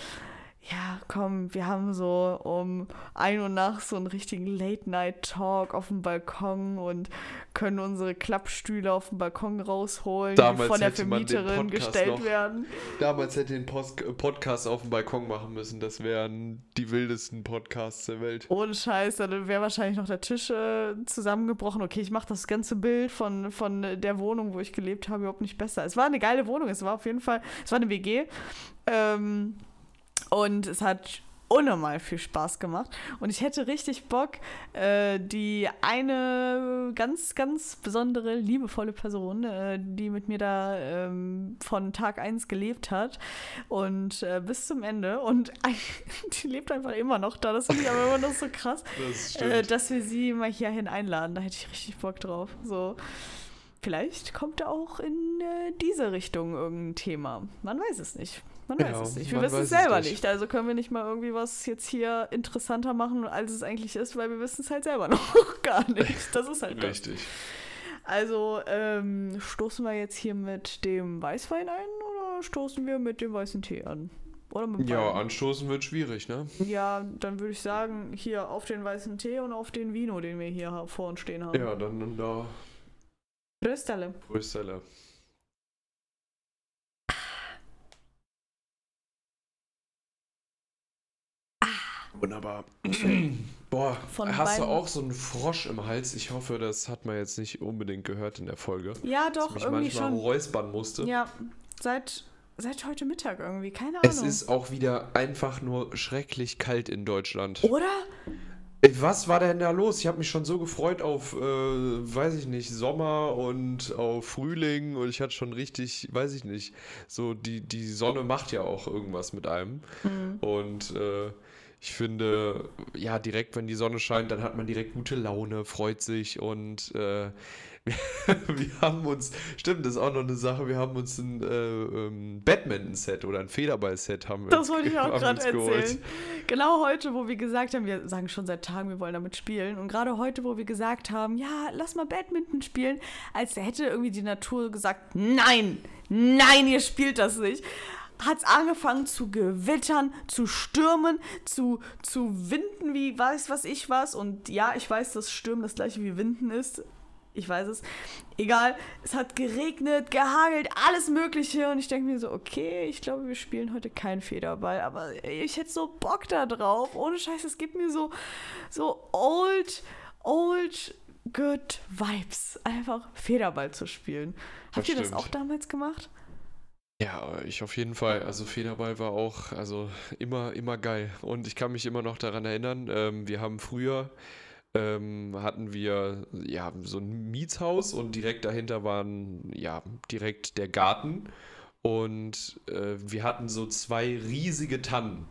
S1: ja, komm, wir haben so um ein Uhr nachts so einen richtigen Late-Night-Talk auf dem Balkon und können unsere Klappstühle auf dem Balkon rausholen,
S2: damals
S1: die von der Vermieterin gestellt
S2: noch,
S1: werden.
S2: Damals hätte den Post Podcast auf dem Balkon machen müssen. Das wären die wildesten Podcasts der Welt.
S1: Ohne Scheiß, dann wäre wahrscheinlich noch der Tisch äh, zusammengebrochen. Okay, ich mache das ganze Bild von, von der Wohnung, wo ich gelebt habe, überhaupt nicht besser. Es war eine geile Wohnung, es war auf jeden Fall, es war eine WG. Ähm, und es hat unnormal viel Spaß gemacht. Und ich hätte richtig Bock, äh, die eine ganz, ganz besondere, liebevolle Person, äh, die mit mir da ähm, von Tag 1 gelebt hat und äh, bis zum Ende. Und die lebt einfach immer noch da. Das finde ich aber immer noch so krass, das äh, dass wir sie mal hierhin einladen. Da hätte ich richtig Bock drauf. So vielleicht kommt da auch in äh, diese Richtung irgendein Thema. Man weiß es nicht. Man weiß
S2: Ja,
S1: es nicht. Wir wissen es
S2: weiß
S1: selber
S2: nicht.
S1: nicht. Also können wir nicht mal irgendwie was jetzt hier interessanter machen, als es eigentlich ist, weil wir wissen es halt selber noch gar nicht. Das ist halt das.
S2: Richtig.
S1: Also ähm, stoßen wir jetzt hier mit dem Weißwein ein oder stoßen wir mit dem weißen Tee an? Oder mit
S2: Ja,
S1: beiden?
S2: anstoßen wird schwierig, ne?
S1: Ja, dann würde ich sagen, hier auf den weißen Tee und auf den Vino, den wir hier vor uns stehen haben.
S2: Ja, dann, dann da
S1: Rösterle.
S2: Brüsseler. Wunderbar. Boah,
S1: Von
S2: hast du
S1: beiden-
S2: auch so einen Frosch im Hals? Ich hoffe, das hat man jetzt nicht unbedingt gehört in der Folge.
S1: Ja,
S2: dass
S1: doch,
S2: ich mich
S1: irgendwie
S2: manchmal
S1: schon.
S2: räuspern musste.
S1: Ja, seit, seit heute Mittag irgendwie, keine Ahnung.
S2: Es ist auch wieder einfach nur schrecklich kalt in Deutschland.
S1: Oder?
S2: Ey, Was war denn da los? Ich habe mich schon so gefreut auf, äh, weiß ich nicht, Sommer und auf Frühling und ich hatte schon richtig, weiß ich nicht, so die, die Sonne macht ja auch irgendwas mit einem.
S1: Mhm.
S2: Und äh, ich finde, ja, direkt, wenn die Sonne scheint, dann hat man direkt gute Laune, freut sich und äh, wir haben uns, stimmt, das ist auch noch eine Sache, wir haben uns ein äh, ähm, Badminton-Set oder ein Federball-Set haben wir
S1: Das wollte ich auch gerade
S2: geholt.
S1: erzählen. Genau heute, wo wir gesagt haben, wir sagen schon seit Tagen, wir wollen damit spielen. Und gerade heute, wo wir gesagt haben, ja, lass mal Badminton spielen, als hätte irgendwie die Natur gesagt, nein, nein, ihr spielt das nicht. Hat es angefangen zu gewittern, zu stürmen, zu, zu winden, wie weiß was ich was. Und ja, ich weiß, dass Stürmen das gleiche wie Winden ist. Ich weiß es. Egal, es hat geregnet, gehagelt, alles Mögliche. Und ich denke mir so, okay, ich glaube, wir spielen heute keinen Federball. Aber ich hätte so Bock da drauf. Ohne Scheiß, es gibt mir so, so old, old, good Vibes. Einfach Federball zu spielen. Habt
S2: Das
S1: ihr das
S2: stimmt.
S1: auch damals gemacht?
S2: Ja, ich auf jeden Fall. Also Federball war auch, also immer, immer geil. Und ich kann mich immer noch daran erinnern, ähm, wir haben früher, ähm, hatten wir ja so ein Mietshaus und direkt dahinter waren ja direkt der Garten. Und äh, wir hatten so zwei riesige Tannen,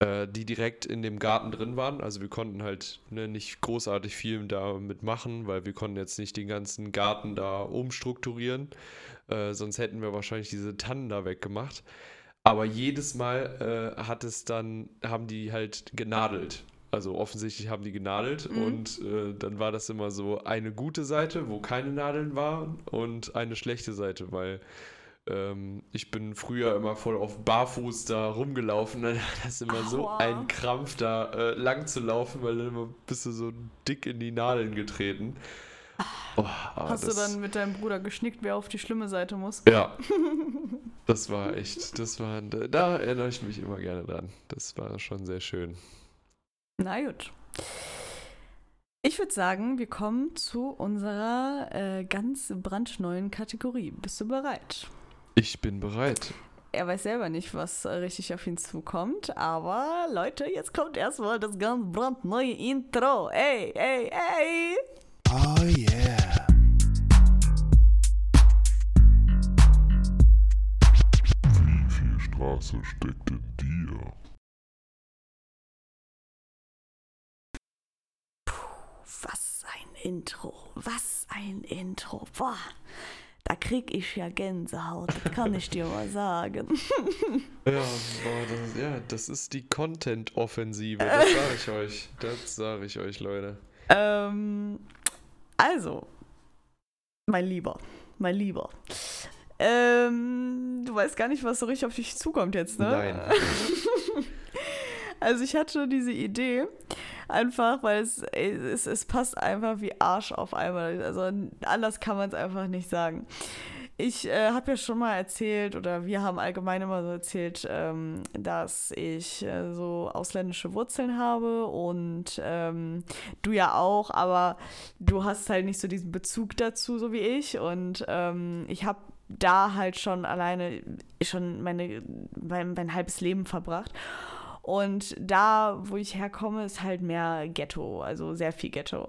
S2: äh, die direkt in dem Garten drin waren. Also wir konnten halt ne, nicht großartig viel damit machen, weil wir konnten jetzt nicht den ganzen Garten da umstrukturieren. Äh, sonst hätten wir wahrscheinlich diese Tannen da weggemacht. Aber jedes Mal äh, hat es dann, haben die halt genadelt. Also offensichtlich haben die genadelt
S1: Mhm.
S2: und äh, dann war das immer so eine gute Seite, wo keine Nadeln waren und eine schlechte Seite, weil ähm, ich bin früher immer voll auf Barfuß da rumgelaufen, dann war das immer so
S1: Aua.
S2: ein Krampf da äh, lang zu laufen, weil dann immer bist du so dick in die Nadeln getreten. Aber
S1: Hast du dann mit deinem Bruder geschnickt, wer auf die schlimme Seite muss?
S2: ja, das war echt, das war, da erinnere ich mich immer gerne dran. Das war schon sehr schön.
S1: Na gut. Ich würde sagen, wir kommen zu unserer äh, ganz brandneuen Kategorie. Bist du bereit?
S2: Ich bin bereit.
S1: Er weiß selber nicht, was richtig auf ihn zukommt, aber Leute, jetzt kommt erstmal das ganz brandneue Intro. Ey, ey, ey!
S3: Oh yeah.
S4: Wie viel Straße steckt in dir?
S1: Was ein Intro, was ein Intro. Boah, da krieg ich ja Gänsehaut, das kann ich dir mal sagen.
S2: Ja, boah, das, ja, das ist die Content-Offensive, das sage ich euch. Das sage ich euch, Leute.
S1: Ähm, also, mein Lieber, mein Lieber. Ähm, du weißt gar nicht, was so richtig auf dich zukommt jetzt, ne?
S2: Nein.
S1: Also ich hatte diese Idee, einfach, weil es, es, es passt einfach wie Arsch auf einmal. Also anders kann man es einfach nicht sagen. Ich äh, habe ja schon mal erzählt, oder wir haben allgemein immer so erzählt, ähm, dass ich äh, so ausländische Wurzeln habe und ähm, du ja auch, aber du hast halt nicht so diesen Bezug dazu, so wie ich. Und ähm, ich habe da halt schon alleine schon meine, mein, mein halbes Leben verbracht. Und da, wo ich herkomme, ist halt mehr Ghetto, also sehr viel Ghetto.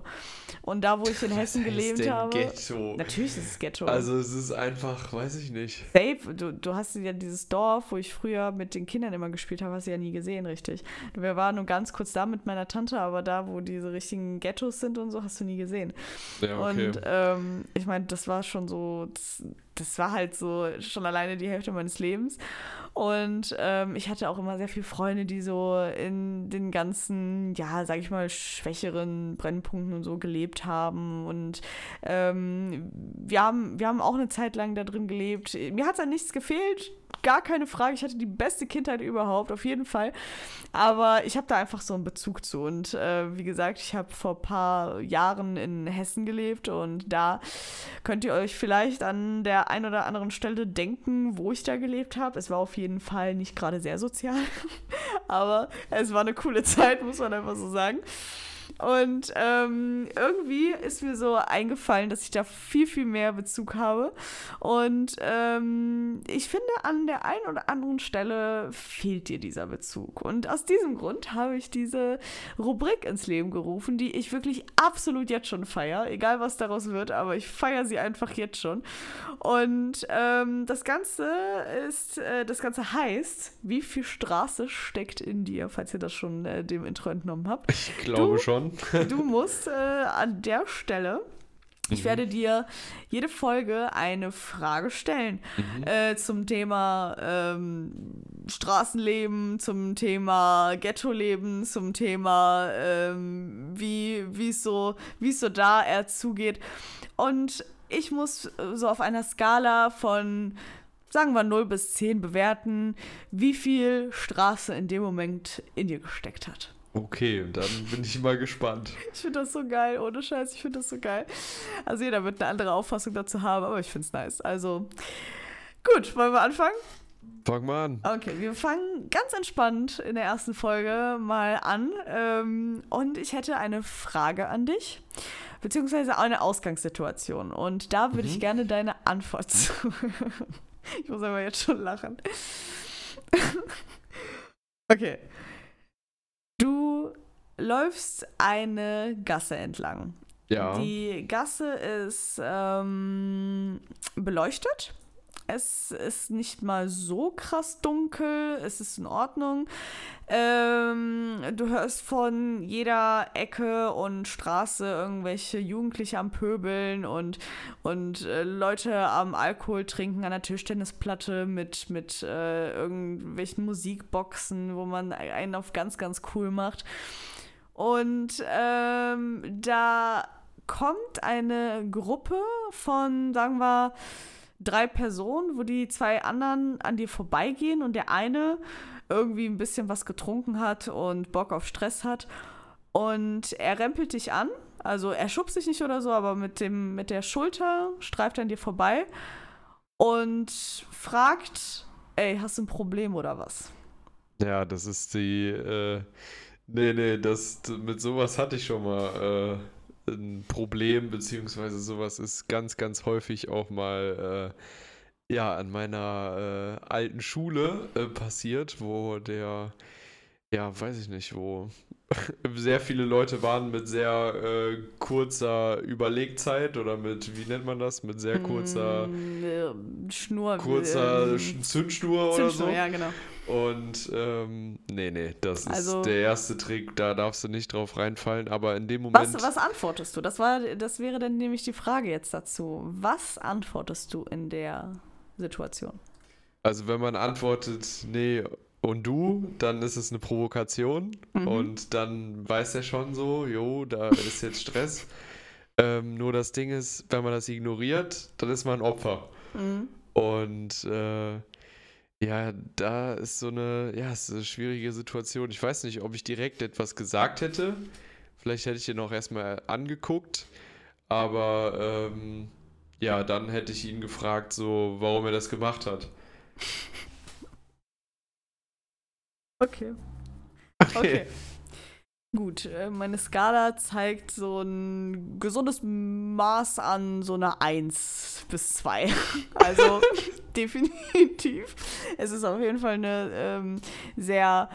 S1: Und da, wo ich in Hessen gelebt habe.
S2: Ghetto?
S1: Natürlich ist es Ghetto.
S2: Also es ist einfach, weiß ich nicht.
S1: Safe, du, du hast ja dieses Dorf, wo ich früher mit den Kindern immer gespielt habe, hast du ja nie gesehen, richtig. Wir waren nur ganz kurz da mit meiner Tante, aber da, wo diese richtigen Ghettos sind und so, hast du nie gesehen.
S2: Ja, okay.
S1: Und ähm, ich meine, das war schon so, das, das war halt so schon alleine die Hälfte meines Lebens. Und ähm, ich hatte auch immer sehr viele Freunde, die so in den ganzen, ja, sag ich mal, schwächeren Brennpunkten und so gelebt haben. Und ähm, wir, haben, wir haben auch eine Zeit lang da drin gelebt. Mir hat es an nichts gefehlt, gar keine Frage. Ich hatte die beste Kindheit überhaupt, auf jeden Fall. Aber ich habe da einfach so einen Bezug zu. Und äh, wie gesagt, ich habe vor ein paar Jahren in Hessen gelebt und da könnt ihr euch vielleicht an der einen oder anderen Stelle denken, wo ich da gelebt habe. Es war auf jeden Fall nicht gerade sehr sozial, aber es war eine coole Zeit, muss man einfach so sagen. Und ähm, irgendwie ist mir so eingefallen, dass ich da viel, viel mehr Bezug habe. Und ähm, ich finde, an der einen oder anderen Stelle fehlt dir dieser Bezug. Und aus diesem Grund habe ich diese Rubrik ins Leben gerufen, die ich wirklich absolut jetzt schon feiere. Egal, was daraus wird, aber ich feiere sie einfach jetzt schon. Und ähm, das Ganze ist, äh, das Ganze heißt, wie viel Straße steckt in dir, falls ihr das schon äh, dem Intro entnommen habt.
S2: Ich glaube
S1: Du-
S2: schon.
S1: Du musst äh, an der Stelle, ich werde dir jede Folge eine Frage stellen äh, zum Thema ähm, Straßenleben, zum Thema Ghetto-Leben, zum Thema ähm, wie es so so da er zugeht. Und ich muss äh, so auf einer Skala von sagen wir 0 bis 10 bewerten, wie viel Straße in dem Moment in dir gesteckt hat.
S2: Okay, dann bin ich mal gespannt.
S1: Ich finde das so geil, ohne Scheiß, ich finde das so geil. Also jeder wird eine andere Auffassung dazu haben, aber ich finde es nice. Also gut, wollen wir anfangen?
S2: Fang mal an.
S1: Okay, wir fangen ganz entspannt in der ersten Folge mal an. Ähm, und ich hätte eine Frage an dich, beziehungsweise eine Ausgangssituation. Und da würde ich gerne deine Antwort zu. ich muss aber jetzt schon lachen. okay. Du läufst eine Gasse entlang.
S2: Ja.
S1: Die Gasse ist ähm, beleuchtet. Es ist nicht mal so krass dunkel. Es ist in Ordnung. Ähm, du hörst von jeder Ecke und Straße irgendwelche Jugendliche am Pöbeln und, und äh, Leute am Alkohol trinken an der Tischtennisplatte mit, mit äh, irgendwelchen Musikboxen, wo man einen auf ganz, ganz cool macht. Und ähm, da kommt eine Gruppe von, sagen wir, drei Personen, wo die zwei anderen an dir vorbeigehen und der eine irgendwie ein bisschen was getrunken hat und Bock auf Stress hat. Und er rempelt dich an. Also er schubst dich nicht oder so, aber mit, dem, mit der Schulter streift er an dir vorbei und fragt, ey, hast du ein Problem oder was?
S2: Ja, das ist die. Äh, nee, nee, das, mit sowas hatte ich schon mal äh, ein Problem, beziehungsweise sowas ist ganz, ganz häufig auch mal äh, ja, an meiner äh, alten Schule äh, passiert, wo der, ja, weiß ich nicht, wo sehr viele Leute waren mit sehr äh, kurzer Überlegzeit oder mit, wie nennt man das, mit sehr kurzer,
S1: Mm, äh, Schnur.
S2: kurzer
S1: ähm,
S2: Sch- Zündschnur oder
S1: Zündschnur,
S2: so.
S1: ja, genau.
S2: Und ähm, nee, nee, das
S1: Also-
S2: ist der erste Trick, da darfst du nicht drauf reinfallen, aber in dem Moment,
S1: Was, was antwortest du? Das, war, das wäre dann nämlich die Frage jetzt dazu. Was antwortest du in der Situation?
S2: also wenn man antwortet, nee, und du, dann ist es eine Provokation
S1: Mhm.
S2: und dann weiß er schon so, jo, da ist jetzt Stress. Ähm, nur das Ding ist, wenn man das ignoriert, dann ist man Opfer.
S1: Mhm.
S2: Und äh, ja, da ist so eine, ja, ist eine schwierige Situation. Ich weiß nicht, ob ich direkt etwas gesagt hätte. Vielleicht hätte ich ihn auch erstmal angeguckt. Aber ähm, ja, dann hätte ich ihn gefragt, so, warum er das gemacht hat.
S1: Okay. Okay. Gut, äh, meine Skala zeigt so ein gesundes Maß an so einer 1 bis 2. Also definitiv. Es ist auf jeden Fall eine ähm, sehr,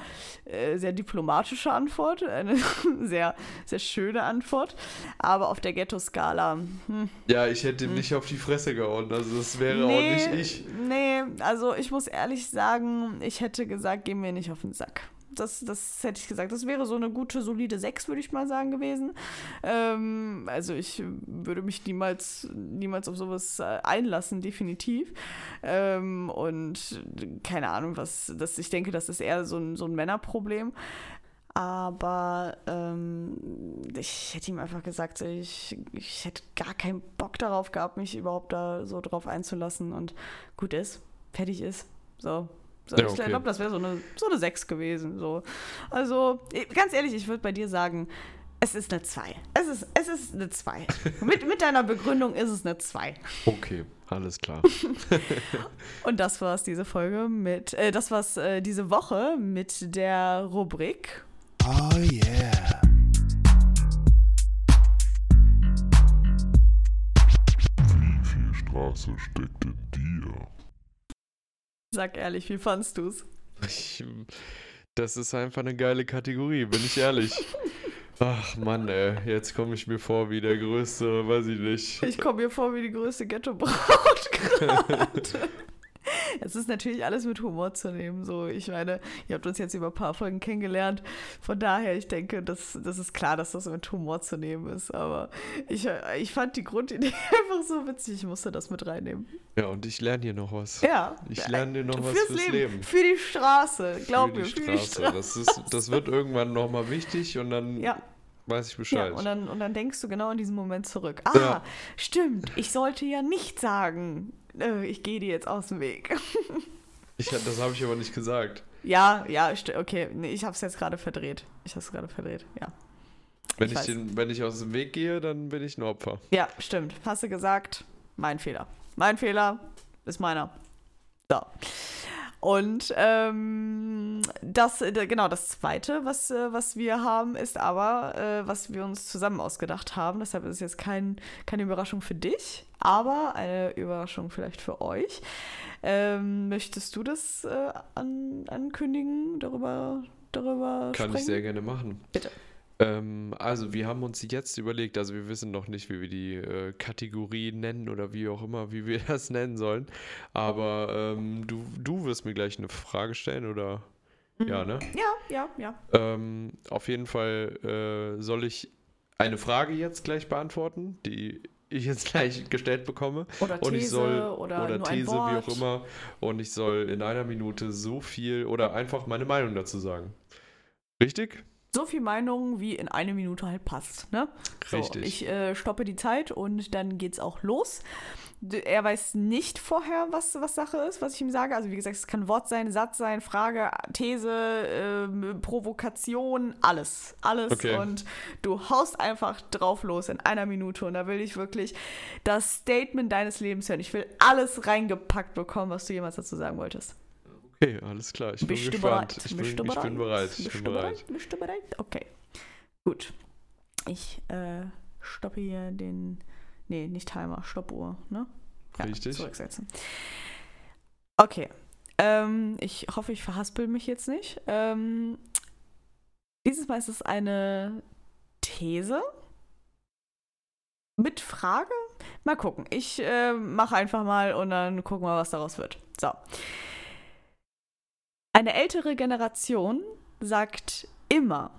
S1: äh, sehr diplomatische Antwort, eine sehr, sehr schöne Antwort. Aber auf der Ghetto-Skala. Hm,
S2: Ja, ich hätte ihm nicht auf die Fresse gehauen. Also das wäre auch nicht ich.
S1: Nee, also ich muss ehrlich sagen, ich hätte gesagt, geh mir nicht auf den Sack. Das, das hätte ich gesagt. Das wäre so eine gute, solide 6, würde ich mal sagen, gewesen. Ähm, also ich würde mich niemals, niemals auf sowas äh, einlassen, definitiv. Ähm, und keine Ahnung, was das, ich denke, das ist eher so ein, so ein Männerproblem. Aber ähm, ich hätte ihm einfach gesagt, ich, ich hätte gar keinen Bock darauf gehabt, mich überhaupt da so drauf einzulassen. Und gut ist, fertig ist. So. So
S2: Ja,
S1: ich
S2: okay.
S1: glaube, das wäre so eine, so eine 6 gewesen. So. Also, ganz ehrlich, ich würde bei dir sagen, es ist eine 2. Es ist, es ist eine 2. mit, mit deiner Begründung ist es eine 2.
S2: Okay, alles klar.
S1: Und das war's diese Folge mit, äh, das war's äh, diese Woche mit der Rubrik
S3: Oh yeah.
S4: Wie viel Straße steckt in dir?
S1: Sag ehrlich, wie fandst du's?
S2: Ich, das ist einfach eine geile Kategorie, bin ich ehrlich. Ach Mann, ey, jetzt komme ich mir vor wie der größte, weiß ich nicht.
S1: Ich komme mir vor wie die größte Ghetto-Braut gerade. Es ist natürlich alles mit Humor zu nehmen. So, ich meine, ihr habt uns jetzt über ein paar Folgen kennengelernt. Von daher, ich denke, das, das ist klar, dass das mit Humor zu nehmen ist. Aber ich, ich fand die Grundidee einfach so witzig. Ich musste das mit reinnehmen.
S2: Ja, und ich lerne hier noch was.
S1: Ja.
S2: Ich lerne dir noch was
S1: fürs,
S2: fürs
S1: Leben.
S2: Leben.
S1: Für die Straße. Glaub
S2: für
S1: mir,
S2: die
S1: für die
S2: Straße.
S1: Straße.
S2: Das, ist, das wird irgendwann nochmal wichtig und dann
S1: Ja.
S2: weiß ich
S1: Ja,
S2: Bescheid.
S1: und dann, und dann denkst du genau in diesem Moment zurück. Ah,
S2: Ja.
S1: stimmt. Ich sollte ja nicht sagen, ich gehe dir jetzt aus dem Weg.
S2: ich, das habe ich aber nicht gesagt.
S1: Ja, ja, okay. Nee, ich habe es jetzt gerade verdreht. Ich habe es gerade verdreht, ja.
S2: Wenn
S1: Ich
S2: ich, den, wenn ich aus dem Weg gehe, dann bin ich ein Opfer.
S1: Ja, stimmt. Hast du gesagt? Mein Fehler. Mein Fehler ist meiner. So. Und ähm, das, genau, das Zweite, was, äh, was wir haben, ist aber, äh, was wir uns zusammen ausgedacht haben. Deshalb ist es jetzt kein, keine Überraschung für dich, aber eine Überraschung vielleicht für euch. Ähm, möchtest du das äh, an, ankündigen, darüber, darüber
S2: Kann
S1: sprechen?
S2: ich sehr gerne machen.
S1: Bitte.
S2: Ähm, also, wir haben uns jetzt überlegt, also wir wissen noch nicht, wie wir die äh, Kategorie nennen oder wie auch immer, wie wir das nennen sollen. Aber ähm, du, du wirst mir gleich eine Frage stellen oder? Ja, ne?
S1: Ja, ja, ja.
S2: Ähm, auf jeden Fall äh, soll ich eine Frage jetzt gleich beantworten, die ich jetzt gleich gestellt bekomme.
S1: Oder
S2: Und ich
S1: These
S2: soll,
S1: oder, ein
S2: These, wie auch immer. Und ich soll in einer Minute so viel oder einfach meine Meinung dazu sagen. Richtig?
S1: So viel Meinung, wie in eine Minute halt passt. Ne? So,
S2: Richtig.
S1: ich äh, stoppe die Zeit und dann geht's auch los. Er weiß nicht vorher, was, was Sache ist, was ich ihm sage. Also wie gesagt, es kann Wort sein, Satz sein, Frage, These, ähm, Provokation, alles. Alles.
S2: Okay.
S1: Und du haust einfach drauf los in einer Minute. Und da will ich wirklich das Statement deines Lebens hören. Ich will alles reingepackt bekommen, was du jemals dazu sagen wolltest.
S2: Okay, alles klar. Ich bin
S1: Bist du bereit?
S2: Ich, bin,
S1: Bist
S2: ich
S1: du bereit?
S2: bin bereit. Ich
S1: Bist
S2: bin
S1: du
S2: bereit.
S1: Bist du bereit? Okay. Gut. Ich äh, stoppe hier den. Nee, nicht Timer, Stoppuhr, ne?
S2: Richtig.
S1: Zurücksetzen. Okay. Ähm, ich hoffe, ich verhaspel mich jetzt nicht. Ähm, dieses Mal ist es eine These mit Frage. Mal gucken. Ich äh, mache einfach mal und dann gucken wir, was daraus wird. So. Eine ältere Generation sagt immer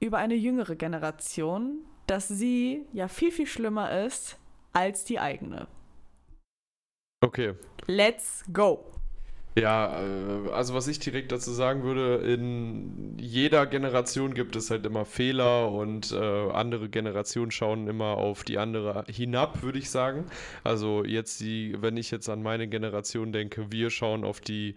S1: über eine jüngere Generation, dass sie ja viel, viel schlimmer ist als die eigene.
S2: Okay.
S1: Let's go.
S2: Ja, äh, also was ich direkt dazu sagen würde, in jeder Generation gibt es halt immer Fehler und äh, andere Generationen schauen immer auf die andere hinab, würde ich sagen. Also jetzt die, wenn ich jetzt an meine Generation denke, wir schauen auf die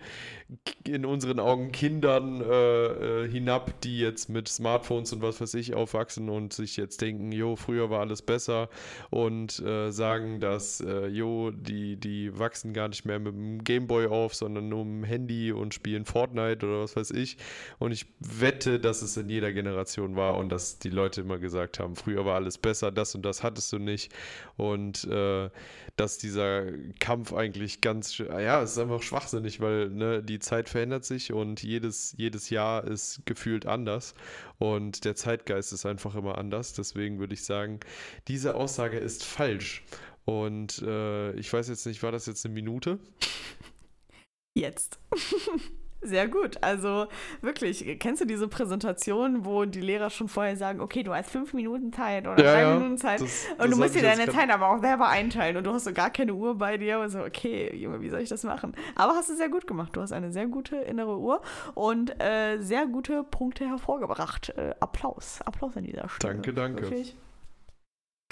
S2: in unseren Augen Kindern äh, äh, hinab, die jetzt mit Smartphones und was weiß ich aufwachsen und sich jetzt denken, jo, früher war alles besser und äh, sagen, dass, äh, jo, die, die wachsen gar nicht mehr mit dem Gameboy auf, sondern an einem Handy und spielen Fortnite oder was weiß ich. Und ich wette, dass es in jeder Generation war und dass die Leute immer gesagt haben, früher war alles besser, das und das hattest du nicht. Und äh, dass dieser Kampf eigentlich ganz, ja, es ist einfach schwachsinnig, weil ne, die Zeit verändert sich und jedes, jedes Jahr ist gefühlt anders und der Zeitgeist ist einfach immer anders. Deswegen würde ich sagen, diese Aussage ist falsch. Und äh, ich weiß jetzt nicht, war das jetzt eine Minute?
S1: Jetzt. Sehr gut. Also wirklich, kennst du diese Präsentation, wo die Lehrer schon vorher sagen, okay, du hast fünf Minuten Zeit oder
S2: Ja,
S1: drei
S2: ja.
S1: Minuten Zeit
S2: Das-
S1: und
S2: das
S1: du musst dir deine Zeit aber auch selber einteilen und du hast so gar keine Uhr bei dir und so, okay, Junge, wie soll ich das machen? Aber hast du sehr gut gemacht. Du hast eine sehr gute innere Uhr und äh, sehr gute Punkte hervorgebracht. Äh, Applaus. Applaus an dieser Stelle.
S2: Danke, danke.
S1: Wirklich.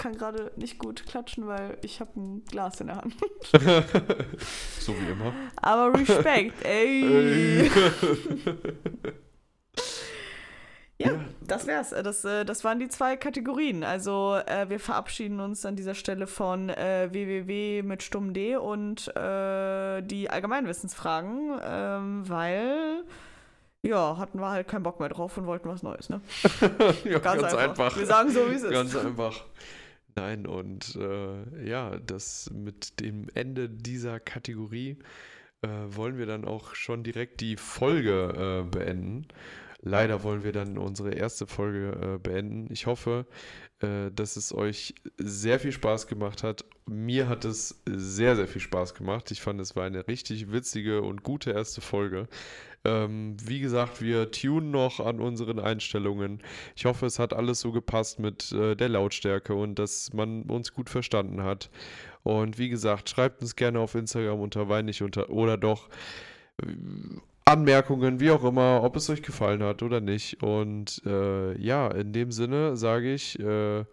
S1: Ich kann gerade nicht gut klatschen, weil ich habe ein Glas in der Hand.
S2: so wie immer.
S1: Aber Respekt, ey. Ja,
S2: Ja.
S1: das wär's. Äh, Das, äh, das waren die zwei Kategorien. Also äh, wir verabschieden uns an dieser Stelle von äh, www mit stumm D und äh, die Allgemeinwissensfragen, ähm, weil ja, hatten wir halt keinen Bock mehr drauf und wollten was Neues, ne?
S2: ja, ganz, einfach.
S1: Wir sagen so, wie es ist.
S2: Ganz einfach. Nein, und äh, ja, das mit dem Ende dieser Kategorie äh, wollen wir dann auch schon direkt die Folge äh, beenden. Leider wollen wir dann unsere erste Folge äh, beenden. Ich hoffe, äh, dass es euch sehr viel Spaß gemacht hat. Mir hat es sehr, sehr viel Spaß gemacht. Ich fand, es war eine richtig witzige und gute erste Folge. Ähm, wie gesagt, wir tunen noch an unseren Einstellungen. Ich hoffe, es hat alles so gepasst mit äh, der Lautstärke und dass man uns gut verstanden hat. Und wie gesagt, schreibt uns gerne auf Instagram unter weinig unter oder doch äh, Anmerkungen, wie auch immer, ob es euch gefallen hat oder nicht. Und äh, ja, in dem Sinne sage ich äh,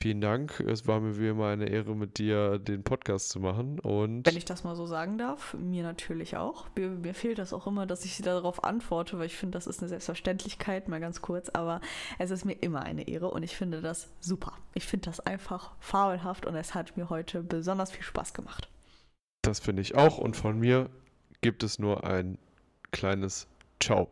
S2: vielen Dank. Es war mir wie immer eine Ehre, mit dir den Podcast zu machen. Und
S1: Wenn ich das mal so sagen darf, mir natürlich auch. Mir, mir fehlt das auch immer, dass ich darauf antworte, weil ich finde, das ist eine Selbstverständlichkeit, mal ganz kurz. Aber es ist mir immer eine Ehre und ich finde das super. Ich finde das einfach fabelhaft und es hat mir heute besonders viel Spaß gemacht.
S2: das finde ich auch. Und von mir gibt es nur ein kleines Ciao.